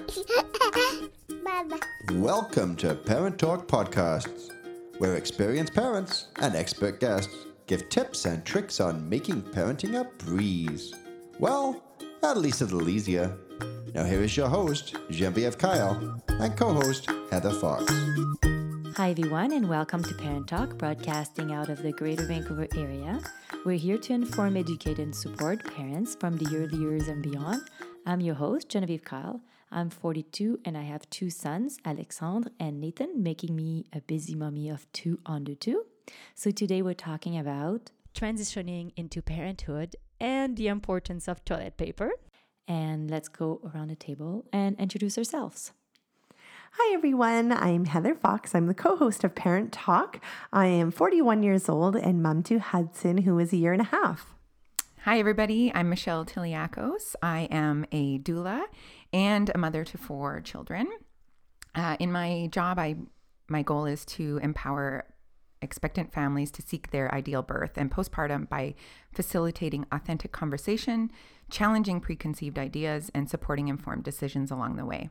Welcome to Parent Talk Podcasts, where experienced parents and expert guests give tips and tricks on making parenting a breeze. Well, at least a little easier. Now, here is your host, Genevieve Kyle, and co host, Heather Fox. Hi, everyone, and welcome to Parent Talk, broadcasting out of the Greater Vancouver area. We're here to inform, educate, and support parents from the early years and beyond. I'm your host, Genevieve Kyle. I'm 42 and I have two sons, Alexandre and Nathan, making me a busy mommy of two under two. So today we're talking about transitioning into parenthood and the importance of toilet paper. And let's go around the table and introduce ourselves. Hi, everyone. I'm Heather Fox. I'm the co host of Parent Talk. I am 41 years old and mom to Hudson, who is a year and a half. Hi, everybody. I'm Michelle Tyliakos. I am a doula and a mother to four children. Uh, in my job, I my goal is to empower expectant families to seek their ideal birth and postpartum by facilitating authentic conversation, challenging preconceived ideas, and supporting informed decisions along the way.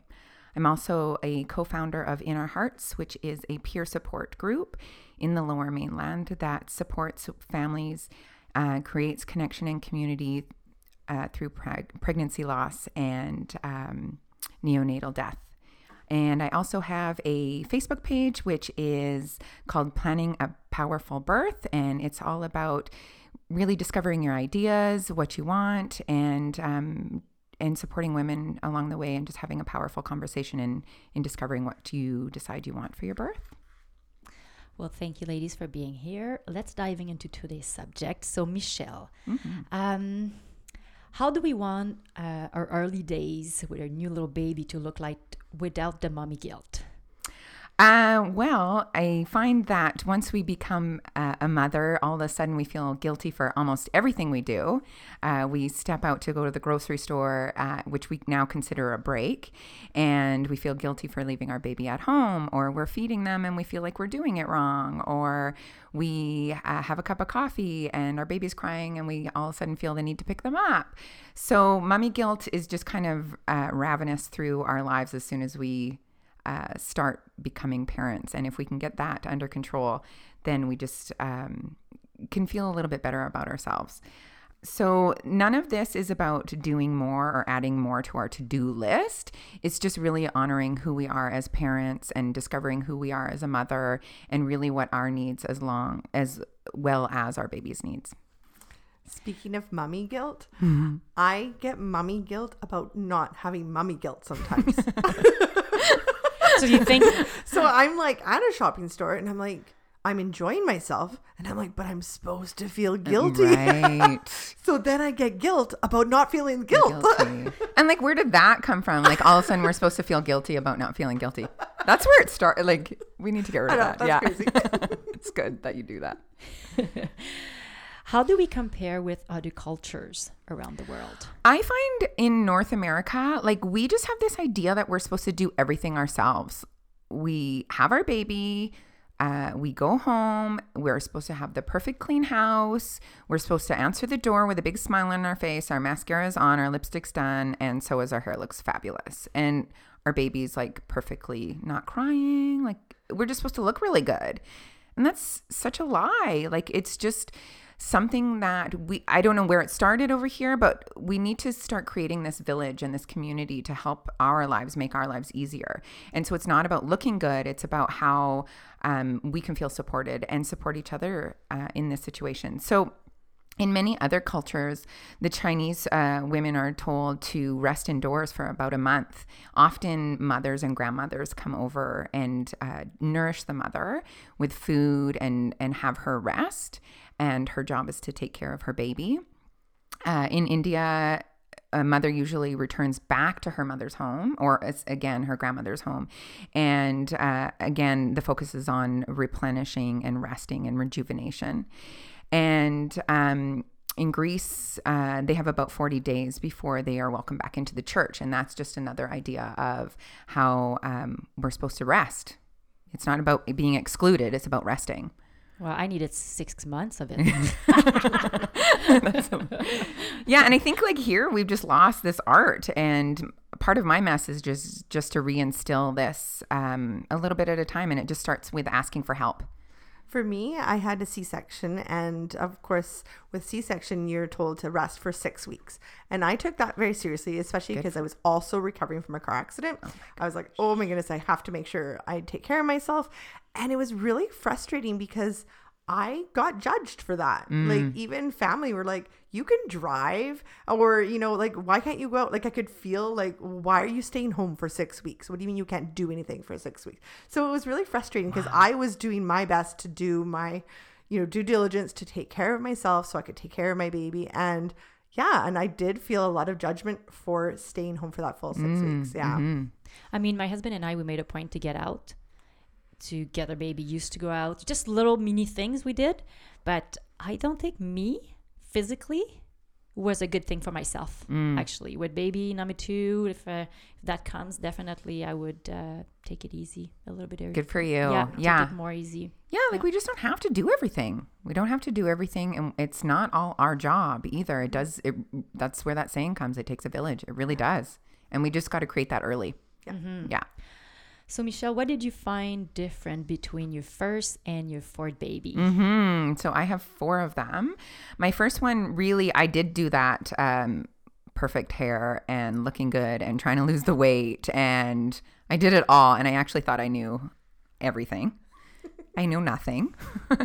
I'm also a co founder of In Our Hearts, which is a peer support group in the lower mainland that supports families, uh, creates connection and community uh, through preg- pregnancy loss and um, neonatal death. And I also have a Facebook page, which is called Planning a Powerful Birth. And it's all about really discovering your ideas, what you want, and um, and supporting women along the way and just having a powerful conversation in, in discovering what you decide you want for your birth. Well, thank you, ladies, for being here. Let's diving into today's subject. So, Michelle, mm-hmm. um, how do we want uh, our early days with our new little baby to look like without the mommy guilt? Uh, well, I find that once we become uh, a mother, all of a sudden we feel guilty for almost everything we do. Uh, we step out to go to the grocery store, uh, which we now consider a break, and we feel guilty for leaving our baby at home, or we're feeding them and we feel like we're doing it wrong, or we uh, have a cup of coffee and our baby's crying and we all of a sudden feel the need to pick them up. So, mommy guilt is just kind of uh, ravenous through our lives as soon as we uh, start becoming parents. And if we can get that under control, then we just um, can feel a little bit better about ourselves. So, none of this is about doing more or adding more to our to do list. It's just really honoring who we are as parents and discovering who we are as a mother and really what our needs as long as well as our baby's needs. Speaking of mummy guilt, mm-hmm. I get mummy guilt about not having mummy guilt sometimes. so you think? so I'm like at a shopping store and I'm like, I'm enjoying myself. And I'm like, but I'm supposed to feel uh, guilty. Right. so then I get guilt about not feeling guilt. Guilty. and like, where did that come from? Like, all of a sudden, we're supposed to feel guilty about not feeling guilty. That's where it started. Like, we need to get rid of know, that. yeah. it's good that you do that. How do we compare with other cultures around the world? I find in North America, like we just have this idea that we're supposed to do everything ourselves. We have our baby, uh, we go home. We're supposed to have the perfect clean house. We're supposed to answer the door with a big smile on our face. Our mascara is on, our lipstick's done, and so is our hair looks fabulous. And our baby's like perfectly not crying. Like we're just supposed to look really good. And that's such a lie. Like it's just something that we I don't know where it started over here, but we need to start creating this village and this community to help our lives make our lives easier. And so it's not about looking good; it's about how um, we can feel supported and support each other uh, in this situation. So in many other cultures, the Chinese uh, women are told to rest indoors for about a month. Often, mothers and grandmothers come over and uh, nourish the mother with food and, and have her rest and her job is to take care of her baby. Uh, in India, a mother usually returns back to her mother's home or again her grandmother's home. And uh, again the focus is on replenishing and resting and rejuvenation. And um, in greece uh, they have about 40 days before they are welcome back into the church. And that's just another idea of how um, we're supposed to rest. It's not about being excluded it's about resting well, I needed six months of it. yeah, and I think like here we've just lost this art, and part of my mess is just just to reinstill this um, a little bit at a time, and it just starts with asking for help. For me, I had a C section, and of course, with C section, you're told to rest for six weeks. And I took that very seriously, especially because I was also recovering from a car accident. Oh I was like, oh my goodness, I have to make sure I take care of myself. And it was really frustrating because I got judged for that. Mm. Like even family were like, "You can drive," or you know, like, "Why can't you go out?" Like I could feel like, "Why are you staying home for six weeks? What do you mean you can't do anything for six weeks?" So it was really frustrating because wow. I was doing my best to do my, you know, due diligence to take care of myself so I could take care of my baby and. Yeah, and I did feel a lot of judgment for staying home for that full six mm, weeks. Yeah. Mm-hmm. I mean, my husband and I, we made a point to get out to get our baby used to go out. Just little mini things we did. But I don't think me physically was a good thing for myself mm. actually with baby number two if, uh, if that comes definitely i would uh, take it easy a little bit easier. good for you yeah yeah more easy yeah like yeah. we just don't have to do everything we don't have to do everything and it's not all our job either it does it that's where that saying comes it takes a village it really does and we just got to create that early yeah mm-hmm. yeah so, Michelle, what did you find different between your first and your fourth baby? Mm-hmm. So, I have four of them. My first one, really, I did do that um, perfect hair and looking good and trying to lose the weight. And I did it all. And I actually thought I knew everything. I know nothing.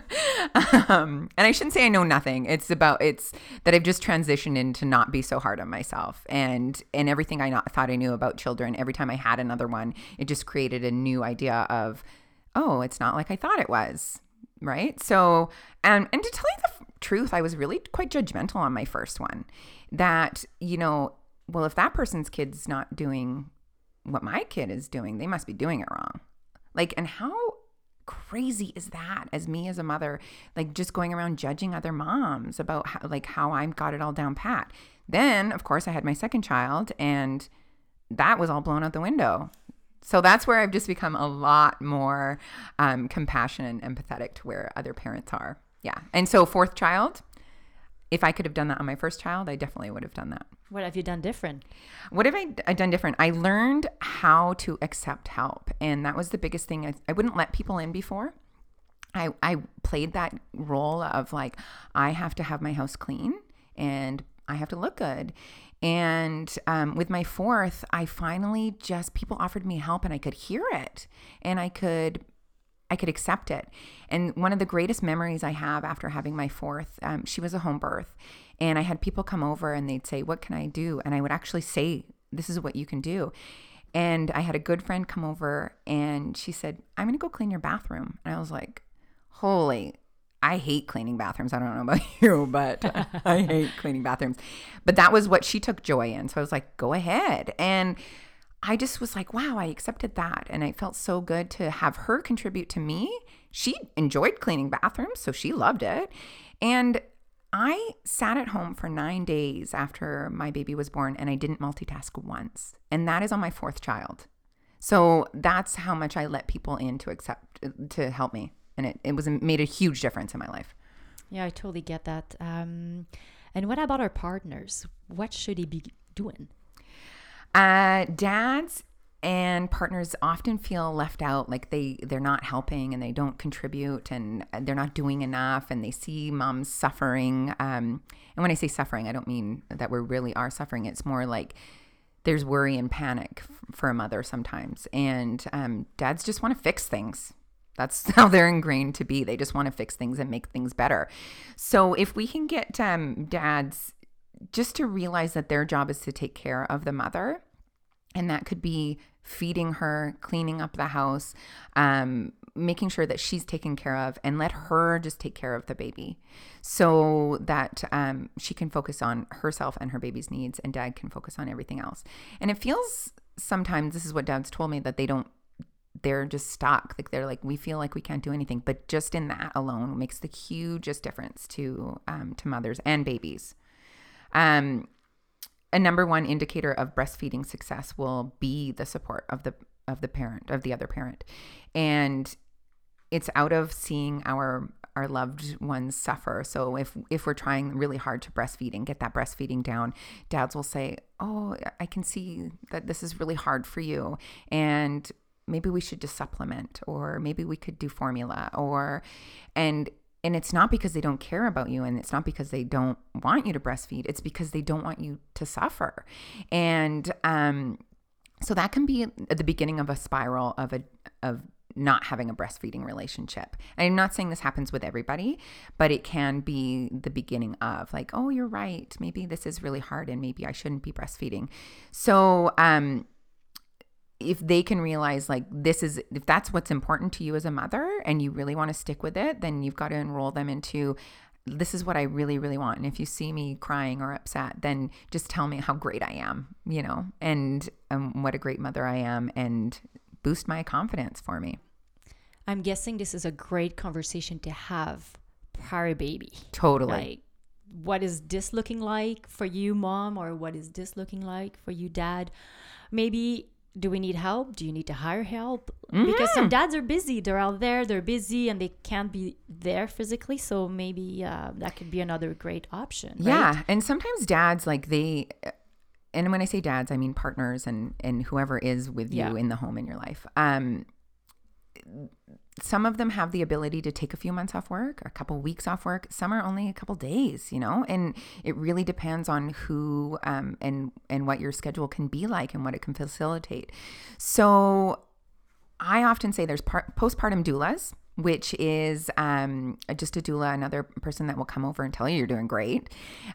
um, and I shouldn't say I know nothing. It's about it's that I've just transitioned into not be so hard on myself and and everything I not, thought I knew about children. Every time I had another one, it just created a new idea of, oh, it's not like I thought it was, right? So and and to tell you the truth, I was really quite judgmental on my first one. That you know, well, if that person's kid's not doing what my kid is doing, they must be doing it wrong. Like, and how crazy is that as me as a mother like just going around judging other moms about how, like how i got it all down pat. Then of course i had my second child and that was all blown out the window. So that's where i've just become a lot more um, compassionate and empathetic to where other parents are. Yeah. And so fourth child if I could have done that on my first child, I definitely would have done that. What have you done different? What have I, done different? I learned how to accept help. And that was the biggest thing. I, I wouldn't let people in before. I, I played that role of like, I have to have my house clean and I have to look good. And um, with my fourth, I finally just, people offered me help and I could hear it and I could I could accept it. And one of the greatest memories I have after having my fourth, um, she was a home birth, and I had people come over and they'd say, "What can I do?" And I would actually say, "This is what you can do." And I had a good friend come over and she said, "I'm going to go clean your bathroom." And I was like, "Holy, I hate cleaning bathrooms. I don't know about you, but I hate cleaning bathrooms. But that was what she took joy in. So I was like, go ahead. And I just was like, wow, I accepted that. And it felt so good to have her contribute to me. She enjoyed cleaning bathrooms, so she loved it. And I sat at home for nine days after my baby was born and I didn't multitask once. And that is on my fourth child. So that's how much I let people in to accept, to help me. And it, it was made a huge difference in my life. Yeah, I totally get that. Um, and what about our partners? What should he be doing? Uh, dads and partners often feel left out like they they're not helping and they don't contribute and they're not doing enough and they see moms suffering um, and when i say suffering i don't mean that we really are suffering. It's more like there's worry and panic for a mother sometimes. And um, dads just want to fix things. That's how they're ingrained to be. They just want to fix things and make things better. So if we can get um, dads just to realize that their job is to take care of the mother. And that could be feeding her, cleaning up the house, um, making sure that she's taken care of, and let her just take care of the baby so that um, she can focus on herself and her baby's needs, and dad can focus on everything else. And it feels sometimes, this is what dad's told me, that they don't they're just stuck. Like they're like, we feel like we can't do anything. But just in that alone makes the hugest difference to um, to mothers and babies. Um, a number one indicator of breastfeeding success will be the support of the of the parent of the other parent, and it's out of seeing our our loved ones suffer. So if if we're trying really hard to breastfeed and get that breastfeeding down, dads will say, "Oh, I can see that this is really hard for you." And maybe we should just supplement or maybe we could do formula or and and it's not because they don't care about you and it's not because they don't want you to breastfeed it's because they don't want you to suffer and um so that can be the beginning of a spiral of a of not having a breastfeeding relationship. I'm not saying this happens with everybody, but it can be the beginning of like, oh, you're right. Maybe this is really hard and maybe I shouldn't be breastfeeding. So, um, if they can realize like this is if that's what's important to you as a mother and you really want to stick with it then you've got to enroll them into this is what I really, really want. And if you see me crying or upset, then just tell me how great I am, you know, and um, what a great mother I am, and boost my confidence for me. I'm guessing this is a great conversation to have prior baby. Totally. Like, what is this looking like for you, mom, or what is this looking like for you, dad? Maybe do we need help? Do you need to hire help? Mm-hmm. Because some dads are busy. They're out there, they're busy, and they can't be there physically. So maybe uh, that could be another great option. Right? Yeah. And sometimes dads, like, they, and when I say dads, I mean partners and, and whoever is with you yeah. in the home in your life. Um, some of them have the ability to take a few months off work, a couple weeks off work. Some are only a couple days, you know, and it really depends on who um, and and what your schedule can be like and what it can facilitate. So, I often say there's part, postpartum doulas which is um, just a doula, another person that will come over and tell you you're doing great.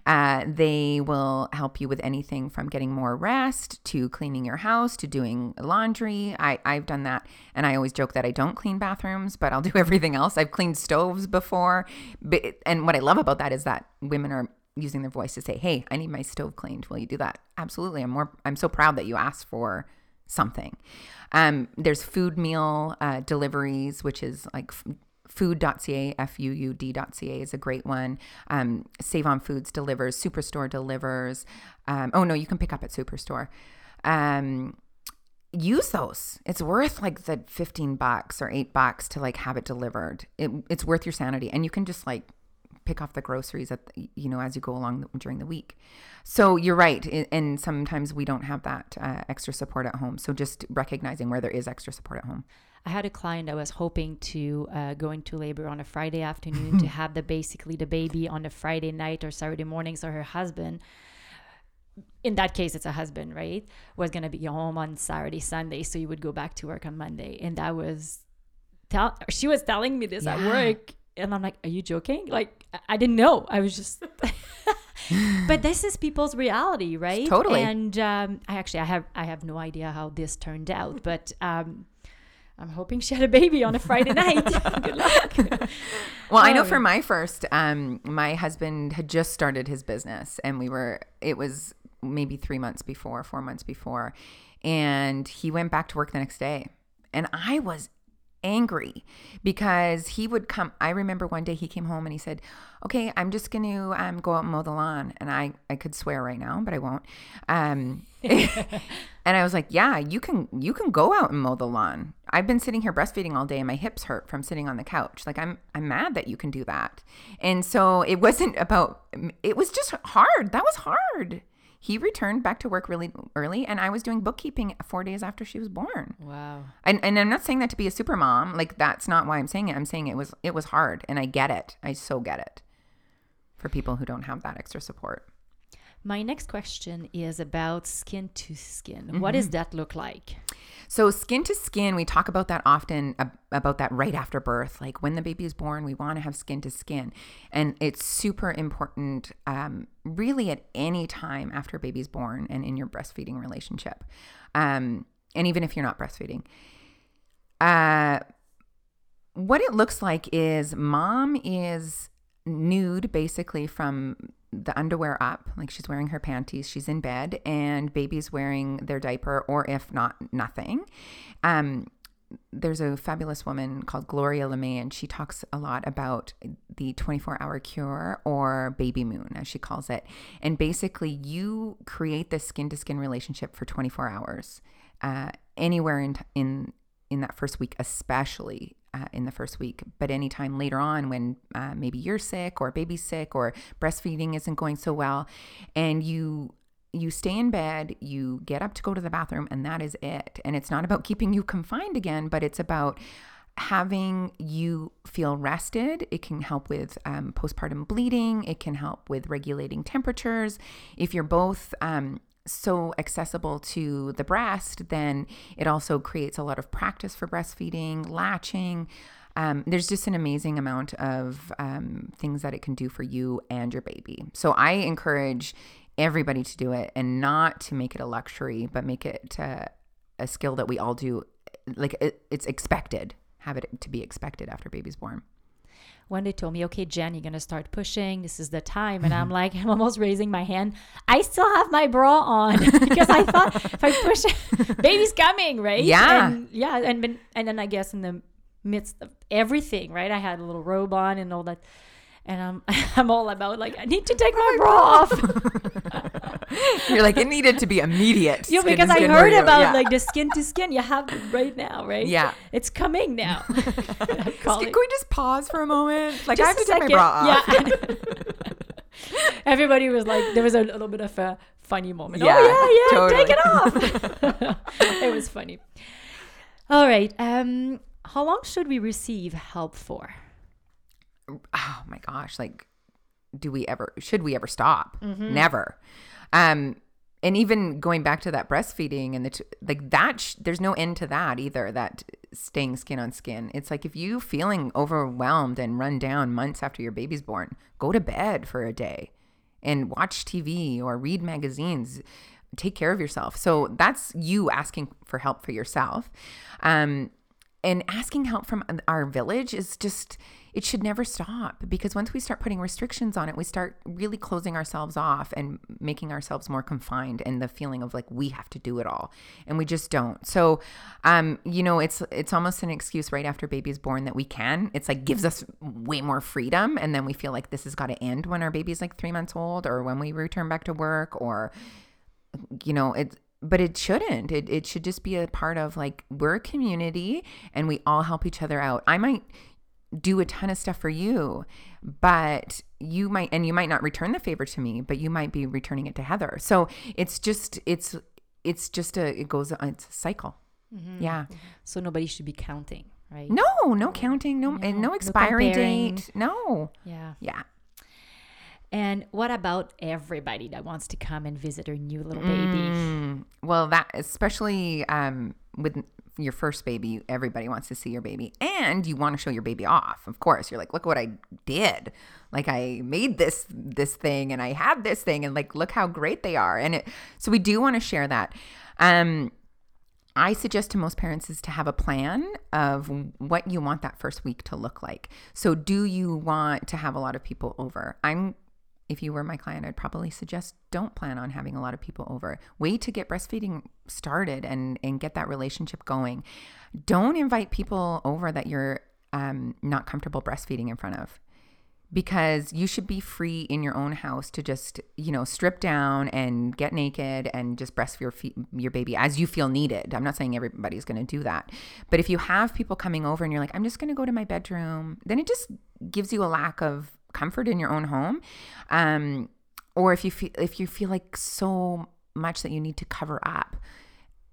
Uh, they will help you with anything from getting more rest to cleaning your house to doing laundry. I, I've done that, and I always joke that I don't clean bathrooms, but I'll do everything else. I've cleaned stoves before, but, and what I love about that is that women are using their voice to say, "Hey, I need my stove cleaned. Will you do that?" Absolutely. I'm more. I'm so proud that you asked for something. Um, there's food meal uh, deliveries, which is like f- food.ca, F-U-U-D.ca is a great one. Um, Save on Foods delivers, Superstore delivers. Um, oh no, you can pick up at Superstore. Um, use those. It's worth like the 15 bucks or eight bucks to like have it delivered. It, it's worth your sanity. And you can just like pick off the groceries at the, you know as you go along during the week. So you're right, and sometimes we don't have that uh, extra support at home. So just recognizing where there is extra support at home. I had a client I was hoping to uh, go into labor on a Friday afternoon to have the basically the baby on a Friday night or Saturday morning, so her husband in that case it's a husband right was going to be home on saturday sunday so you would go back to work on monday and that was tell she was telling me this yeah. at work and I'm like, are you joking? Like, I didn't know. I was just. but this is people's reality, right? Totally. And um, I actually, I have, I have no idea how this turned out, but um, I'm hoping she had a baby on a Friday night. Good luck. Well, I know for my first, um, my husband had just started his business, and we were. It was maybe three months before, four months before, and he went back to work the next day, and I was angry because he would come. I remember one day he came home and he said, "Okay, I'm just going to um, go out and mow the lawn." And I I could swear right now, but I won't. Um, and I was like, "Yeah, you can you can go out and mow the lawn. I've been sitting here breastfeeding all day, and my hips hurt from sitting on the couch. Like I'm I'm mad that you can do that." And so it wasn't about. It was just hard. That was hard he returned back to work really early and I was doing bookkeeping four days after she was born. Wow. And and I'm not saying that to be a super mom. Like that's not why I'm saying it. I'm saying it was it was hard and I get it. I so get it. For people who don't have that extra support. My next question is about skin to skin. Mm-hmm. What does that look like? So, skin to skin, we talk about that often about that right after birth. Like when the baby is born, we want to have skin to skin. And it's super important, um, really, at any time after a baby's born and in your breastfeeding relationship. Um, and even if you're not breastfeeding. Uh, what it looks like is mom is nude basically from the underwear up, like she's wearing her panties, she's in bed, and baby's wearing their diaper, or if not, nothing. Um, there's a fabulous woman called Gloria LeMay, and she talks a lot about the 24 hour cure or baby moon, as she calls it. And basically, you create this skin to skin relationship for 24 hours, uh, anywhere in, in in that first week, especially uh, in the first week, but anytime later on when uh, maybe you're sick or baby's sick or breastfeeding isn't going so well, and you you stay in bed, you get up to go to the bathroom, and that is it. And it's not about keeping you confined again, but it's about having you feel rested. It can help with um, postpartum bleeding. It can help with regulating temperatures. If you're both um, so accessible to the breast, then it also creates a lot of practice for breastfeeding, latching. Um, there's just an amazing amount of um, things that it can do for you and your baby. So I encourage everybody to do it and not to make it a luxury, but make it uh, a skill that we all do. Like it, it's expected, have it to be expected after baby's born when they told me, okay, Jen, you're going to start pushing. This is the time. And I'm mm-hmm. like, I'm almost raising my hand. I still have my bra on because I thought if I push, baby's coming, right? Yeah. And, yeah. And, and then I guess in the midst of everything, right? I had a little robe on and all that and I'm I'm all about like I need to take my bra off. You're like it needed to be immediate. Yeah, because I heard about yeah. like the skin to skin. You have right now, right? Yeah, it's coming now. Can we just pause for a moment? Like just I have to take my bra off. Yeah. Everybody was like, there was a little bit of a funny moment. Yeah, oh yeah, yeah, totally. take it off. it was funny. All right. Um, how long should we receive help for? Oh my gosh, like, do we ever, should we ever stop? Mm-hmm. Never. Um, and even going back to that breastfeeding and the t- like that sh- there's no end to that either that staying skin on skin it's like if you feeling overwhelmed and run down months after your baby's born go to bed for a day and watch tv or read magazines take care of yourself so that's you asking for help for yourself um, and asking help from our village is just it should never stop because once we start putting restrictions on it, we start really closing ourselves off and making ourselves more confined and the feeling of like we have to do it all. And we just don't. So um, you know, it's it's almost an excuse right after baby's born that we can. It's like gives us way more freedom and then we feel like this has got to end when our baby's like three months old or when we return back to work or you know, it's but it shouldn't. It, it should just be a part of like we're a community and we all help each other out. I might do a ton of stuff for you, but you might, and you might not return the favor to me, but you might be returning it to Heather. So it's just, it's, it's just a, it goes, it's a cycle. Mm-hmm. Yeah. So nobody should be counting, right? No, no counting, no, no and no expiry no date. No. Yeah. Yeah. And what about everybody that wants to come and visit her new little baby? Mm, well, that especially um, with your first baby, everybody wants to see your baby and you want to show your baby off. Of course, you're like, look what I did. Like I made this this thing and I had this thing and like look how great they are. And it so we do want to share that. Um I suggest to most parents is to have a plan of what you want that first week to look like. So do you want to have a lot of people over? I'm if you were my client, I'd probably suggest don't plan on having a lot of people over. Wait to get breastfeeding started and and get that relationship going. Don't invite people over that you're um, not comfortable breastfeeding in front of because you should be free in your own house to just you know strip down and get naked and just breastfeed your, fe- your baby as you feel needed i'm not saying everybody's going to do that but if you have people coming over and you're like i'm just going to go to my bedroom then it just gives you a lack of comfort in your own home um, or if you feel if you feel like so much that you need to cover up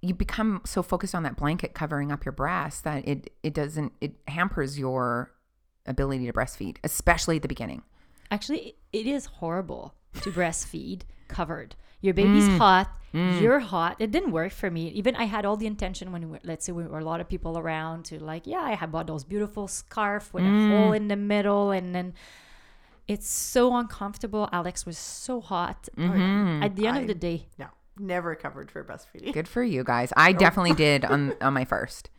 you become so focused on that blanket covering up your breast that it it doesn't it hampers your ability to breastfeed especially at the beginning actually it is horrible to breastfeed covered your baby's mm. hot mm. you're hot it didn't work for me even i had all the intention when we, let's say we were a lot of people around to like yeah i had bought those beautiful scarf with mm. a hole in the middle and then it's so uncomfortable. Alex was so hot. Mm-hmm. At the end I, of the day, no, never covered for breastfeeding. Good for you guys. I definitely did on on my first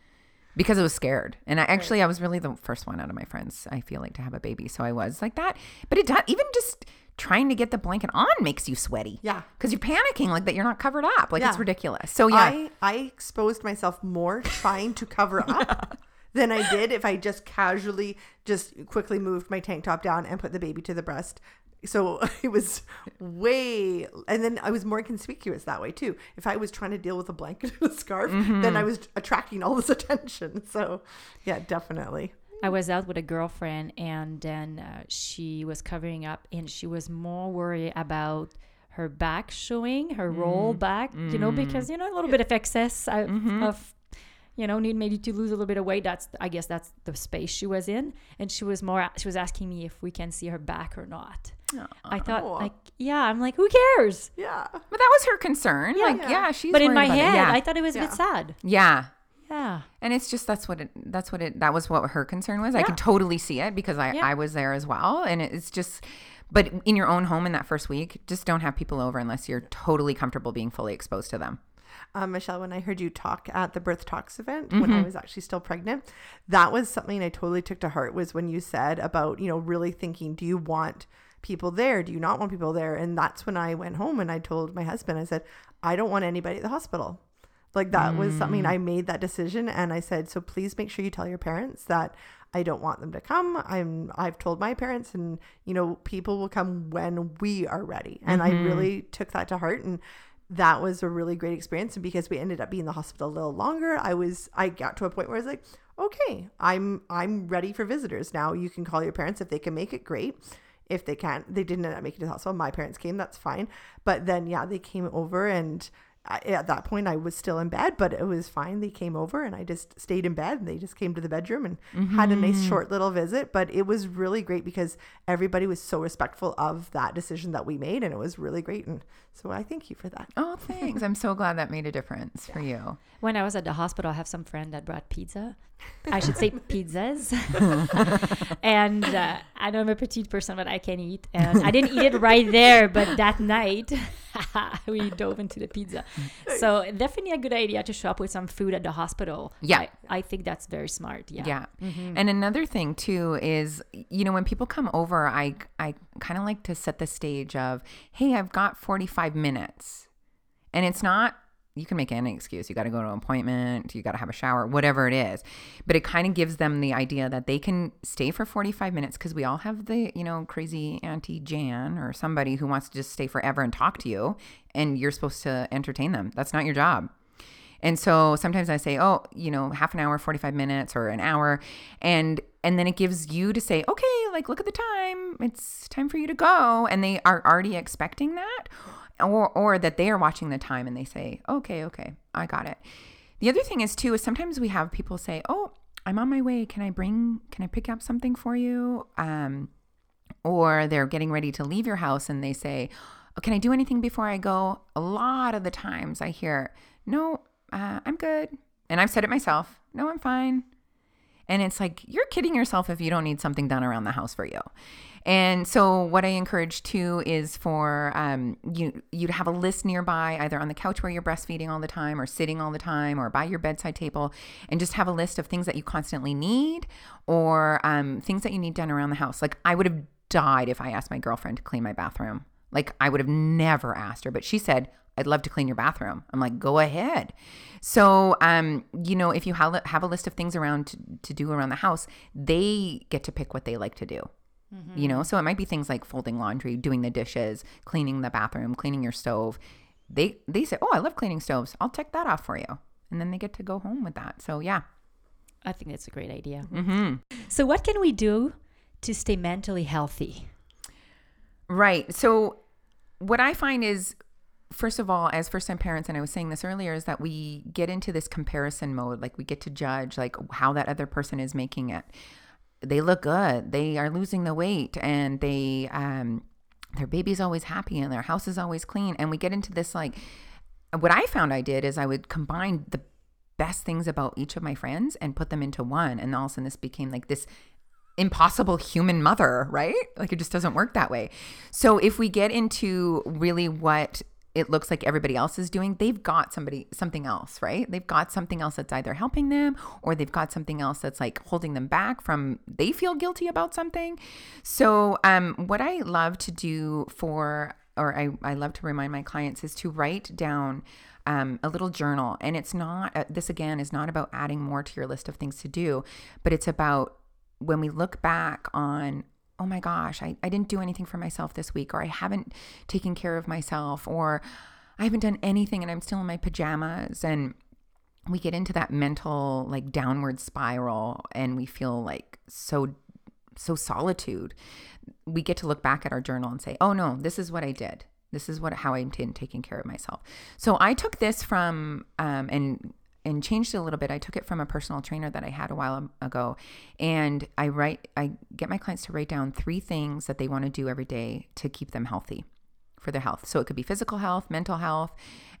because I was scared. And I actually, right. I was really the first one out of my friends. I feel like to have a baby, so I was like that. But it does even just trying to get the blanket on makes you sweaty. Yeah, because you're panicking like that. You're not covered up. Like yeah. it's ridiculous. So yeah, I I exposed myself more trying to cover up than I did if I just casually just quickly moved my tank top down and put the baby to the breast So it was way, and then I was more conspicuous that way too. If I was trying to deal with a blanket and a scarf, then I mm-hmm. was attracting all this attention. So, yeah, definitely. I was out with a girlfriend, and then uh, she was covering up, and she was more worried about her back showing, her roll mm. back, you know, because mm. you know a little bit of excess uh, mm-hmm. of, of you know, need maybe to lose a little bit of weight. That's I guess that's the space she was in, and she was more she was asking me if we can see her back or not. I thought Aw. like yeah, I'm like who cares? Yeah. But that was her concern. like, yeah. yeah, she's. but in my head, yeah. I thought it was a bit sad. yeah. Yeah. And it's just that's what it that's what it that was what her concern was. I Yeah. could totally see it because I Yeah. I was there as well and it's just but in your own home in that first week, just don't have people over unless you're totally comfortable being fully exposed to them. Um, Michelle, when I heard you talk at the Birth Talks event when I mm-hmm. was actually still pregnant, that was something I totally took to heart. Was when you said about you know really thinking, do you want people there? Do you not want people there? And that's when I went home and I told my husband, I said, I don't want anybody at the hospital. Like that was something mm. I made that decision, and I said, so please make sure you tell your parents that I don't want them to come. I'm I've told my parents, and you know people will come when we are ready. And I mm-hmm. really took that to heart and that was a really great experience. And because we ended up being in the hospital a little longer i was i got to a point where i was like okay i'm i'm ready for visitors now. You can call your parents. If they can make it great. If they can't they didn't end up making it to the hospital. My parents came. That's fine. But then yeah they came over and I, at that point i was still in bed but it was fine they came over and i just stayed in bed and they just came to the bedroom and had a nice short little visit but it was really great because everybody was so respectful of that decision that we made and it was really great and so i thank you for that Oh, thanks. I'm so glad that made a difference for you. When I was at the hospital, I have some friend that brought pizza. I should say pizzas. and uh, I know I'm a petite person, but I can eat. And I didn't eat it right there, but that night we dove into the pizza. Mm. So definitely a good idea to shop with some food at the hospital. Yeah. I, I think that's very smart. Yeah. Yeah. Mm-hmm. And another thing too is, you know, when people come over, I I kind of like to set the stage of, "Hey, I've got 45 minutes." And it's not you can make any excuse. You got to go to an appointment, you got to have a shower, whatever it is. But it kind of gives them the idea that they can stay for 45 minutes because we all have the, you know, crazy Auntie Jan or somebody who wants to just stay forever and talk to you and you're supposed to entertain them. That's not your job. And so sometimes I say, "Oh, you know, half an hour, 45 minutes or an hour." And and then it gives you to say, "Okay, like look at the time. It's time for you to go." And they are already expecting that or or that they are watching the time and they say, "Okay, okay. I got it." The other thing is too is sometimes we have people say, "Oh, I'm on my way. Can I bring can I pick up something for you?" Um or they're getting ready to leave your house and they say, oh, Can I do anything before I go? A lot of the times I hear, No, uh, I'm good. And I've said it myself, No, I'm fine. And it's like, you're kidding yourself if you don't need something done around the house for you. And so, what I encourage too is for um, you you to have a list nearby, either on the couch where you're breastfeeding all the time, or sitting all the time, or by your bedside table, and just have a list of things that you constantly need, or um, things that you need done around the house. Like I would have died if I asked my girlfriend to clean my bathroom. Like I would have never asked her, but she said, I'd love to clean your bathroom. I'm like, go ahead. So, um, you know, if you have, a list of things around to, to do around the house, they get to pick what they like to do. You mm-hmm. know, so it might be things like folding laundry, doing the dishes, cleaning the bathroom, cleaning your stove. They they say, "Oh, I love cleaning stoves. I'll check that off for you." And then they get to go home with that. So, yeah. I think that's a great idea. Mm-hmm. So, what can we do to stay mentally healthy? Right. So, what I find is, first of all, as first time parents, and I was saying this earlier, is that we get into this comparison mode. Like, we get to judge, like, how that other person is making it. They look good. They are losing the weight, and they, um, their baby's always happy, and their house is always clean. And we get into this, like, what I found I did is I would combine the best things about each of my friends and put them into one. And all of a sudden, this became like this impossible human mother, right? Like it just doesn't work that way. So if we get into really what it looks like everybody else is doing, they've got somebody something else, right? They've got something else that's either helping them or they've got something else that's like holding them back from they feel guilty about something. So um what I love to do for or I, I love to remind my clients is to write down um, a little journal. And it's not, uh, this again is not about adding more to your list of things to do, but it's about when we look back on oh my gosh, I, I didn't do anything for myself this week, or I haven't taken care of myself, or I haven't done anything and I'm still in my pajamas. And we get into that mental like downward spiral and we feel like so so solitude. We get to look back at our journal and say oh no this is what i did. This is what how i'm t- taking care of myself. So i took this from um, and and changed it a little bit i took it from a personal trainer that i had a while ago and i write i get my clients to write down three things that they want to do every day to keep them healthy for their health. So it could be physical health, mental health,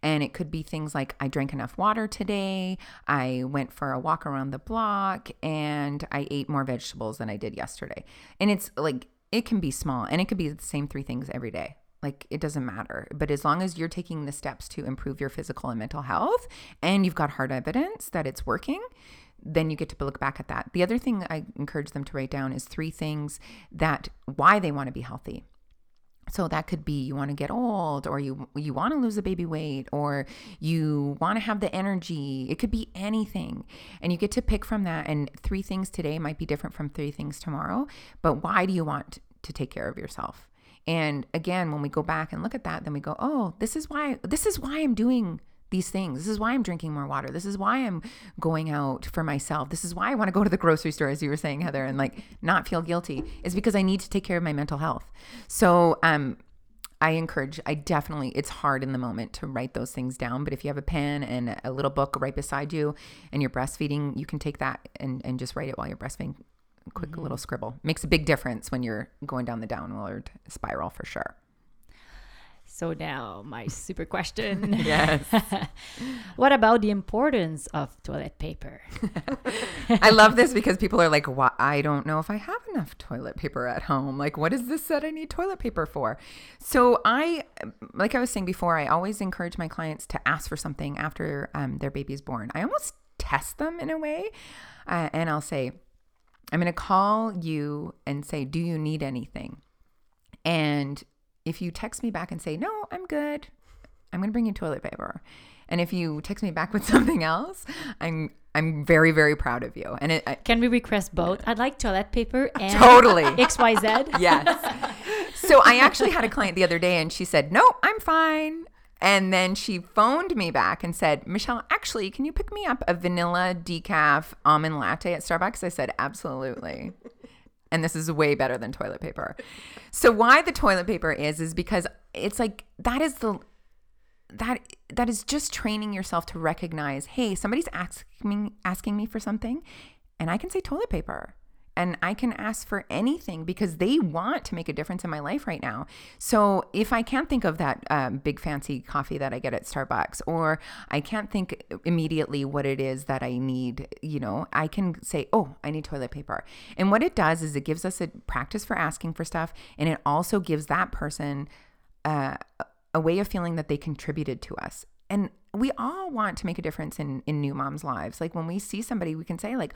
and it could be things like I drank enough water today, I went for a walk around the block, and I ate more vegetables than I did yesterday. And it's like, it can be small and it could be the same three things every day. Like it doesn't matter. But as long as you're taking the steps to improve your physical and mental health and you've got hard evidence that it's working, then you get to look back at that. The other thing I encourage them to write down is three things that why they want to be healthy. So that could be you want to get old or you you want to lose a baby weight or you want to have the energy. It could be anything. And you get to pick from that and three things today might be different from three things tomorrow, but why do you want to take care of yourself? And again, when we go back and look at that, then we go, "Oh, this is why this is why I'm doing these things. This is why I'm drinking more water. This is why I'm going out for myself. This is why I want to go to the grocery store, as you were saying, Heather, and like not feel guilty. Is because I need to take care of my mental health. So, um, I encourage, I definitely, it's hard in the moment to write those things down. But if you have a pen and a little book right beside you and you're breastfeeding, you can take that and, and just write it while you're breastfeeding. Quick mm-hmm. little scribble makes a big difference when you're going down the downward spiral for sure. So now my super question. yes. what about the importance of toilet paper? I love this because people are like, "Why? I don't know if I have enough toilet paper at home. Like, what is this that I need toilet paper for?" So I, like I was saying before, I always encourage my clients to ask for something after um, their baby is born. I almost test them in a way, uh, and I'll say, "I'm going to call you and say, do you need anything?" And if you text me back and say, no, I'm good, I'm going to bring you toilet paper. And if you text me back with something else, I'm I'm very very proud of you. And it, I, can we request both? I'd like toilet paper and totally X Y Z. yes. So I actually had a client the other day, and she said, "No, I'm fine." And then she phoned me back and said, Michelle, actually, can you pick me up a vanilla decaf almond latte at Starbucks? I said, absolutely and this is way better than toilet paper. So why the toilet paper is is because it's like that is the that that is just training yourself to recognize, hey, somebody's asking asking me for something and I can say toilet paper and I can ask for anything because they want to make a difference in my life right now. So if I can't think of that um, big fancy coffee that I get at Starbucks, or I can't think immediately what it is that I need, you know, I can say, oh, I need toilet paper. And what it does is it gives us a practice for asking for stuff, and it also gives that person uh, a way of feeling that they contributed to us. And we all want to make a difference in in new moms' lives. Like when we see somebody, we can say like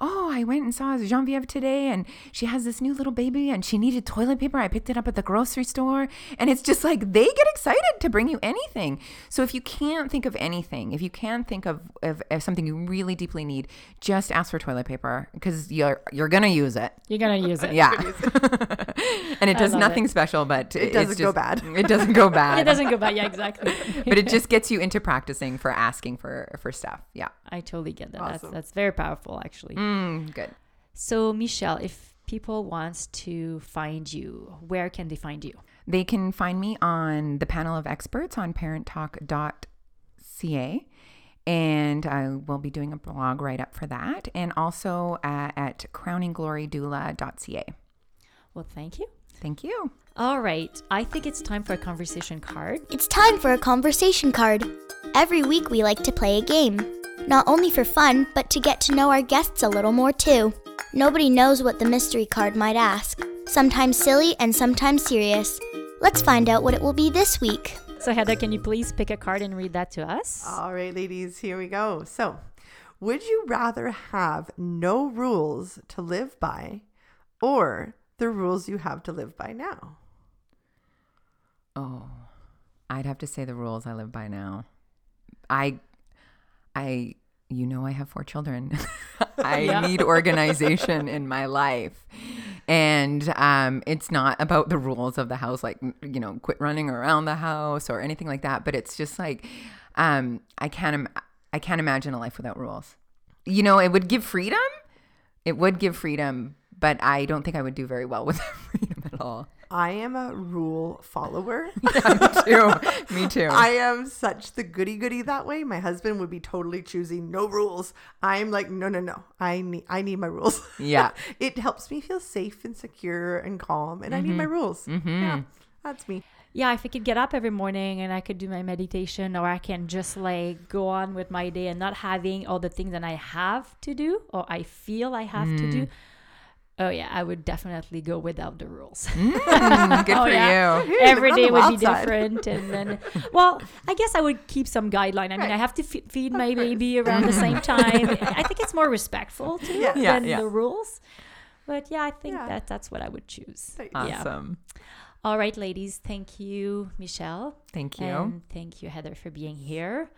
oh, I went and saw Genevieve today and she has this new little baby and she needed toilet paper. I picked it up at the grocery store. And it's just like they get excited to bring you anything. So if you can't think of anything, if you can't think of, of, of something you really deeply need, just ask for toilet paper because you're you're gonna use it. You're gonna use it. Yeah. and it does nothing it. special, but it doesn't just, go bad. It doesn't go bad. it doesn't go bad. Yeah, exactly. but it just gets you into practicing for asking for for stuff. Yeah. I totally get that. Awesome. That's that's very powerful actually. Mm. Mm, good. So, Michelle, if people wants to find you, where can they find you? They can find me on the panel of experts on parenttalk.ca and I will be doing a blog write up for that and also uh, at crowningglorydoula.ca. Well, thank you. Thank you. All right, I think it's time for a conversation card. It's time for a conversation card. Every week we like to play a game not only for fun, but to get to know our guests a little more too. Nobody knows what the mystery card might ask, sometimes silly and sometimes serious. Let's find out what it will be this week. So, Heather, can you please pick a card and read that to us? All right, ladies, here we go. So, would you rather have no rules to live by or the rules you have to live by now? Oh, I'd have to say the rules I live by now. I I you know I have four children. I yeah. need organization in my life. and um, it's not about the rules of the house, like you know, quit running around the house or anything like that. But it's just like um, I can't Im- I can't imagine a life without rules. You know, it would give freedom. It would give freedom, but I don't think I would do very well with freedom at all. I am a rule follower. Me too. Me too. I am such the goody goody that way. My husband would be totally choosing no rules. I'm like, no, no, no. I need I need my rules. Yeah. it helps me feel safe and secure and calm, and I need my mm-hmm. rules. Mm-hmm. Yeah, that's me. yeah, if I could get up every morning and I could do my meditation, or I can just like go on with my day and not having all the things that I have to do or I feel I have to do. Mm. Oh yeah, I would definitely go without the rules. Mm, good Oh, for yeah. you. Every on day the would be side. different, and then, well, I guess I would keep some guideline. I mean, I have to fe- feed my baby around the same time. I think it's more respectful too Yeah. Yeah, than yeah. the rules. But yeah, I think Yeah. that that's what I would choose. There Yeah. Awesome. All right, ladies. Thank you, Michelle. Thank you. And thank you, Heather, for being here.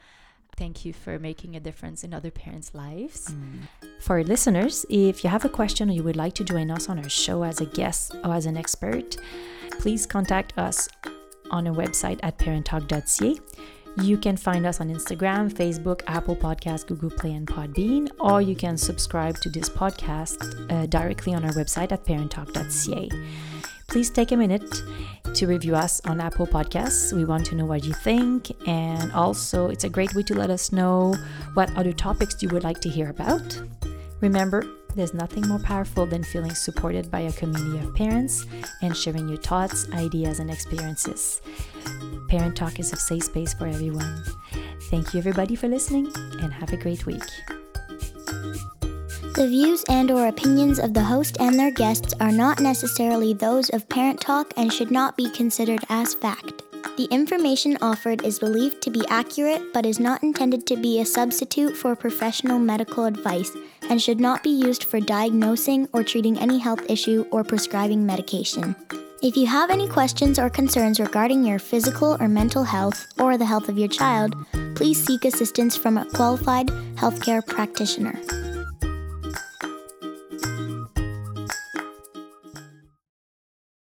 Thank you for making a difference in other parents' lives. For our listeners, if you have a question or you would like to join us on our show as a guest or as an expert, please contact us on our website at parenttalk.ca. You can find us on Instagram, Facebook, Apple Podcasts, Google Play, and Podbean, or you can subscribe to this podcast uh, directly on our website at parenttalk.ca. Please take a minute to review us on Apple Podcasts. We want to know what you think, and also it's a great way to let us know what other topics you would like to hear about. Remember, there's nothing more powerful than feeling supported by a community of parents and sharing your thoughts, ideas, and experiences. Parent Talk is a safe space for everyone. Thank you, everybody, for listening, and have a great week. The views and or opinions of the host and their guests are not necessarily those of Parent Talk and should not be considered as fact. The information offered is believed to be accurate but is not intended to be a substitute for professional medical advice and should not be used for diagnosing or treating any health issue or prescribing medication. If you have any questions or concerns regarding your physical or mental health or the health of your child, please seek assistance from a qualified healthcare practitioner.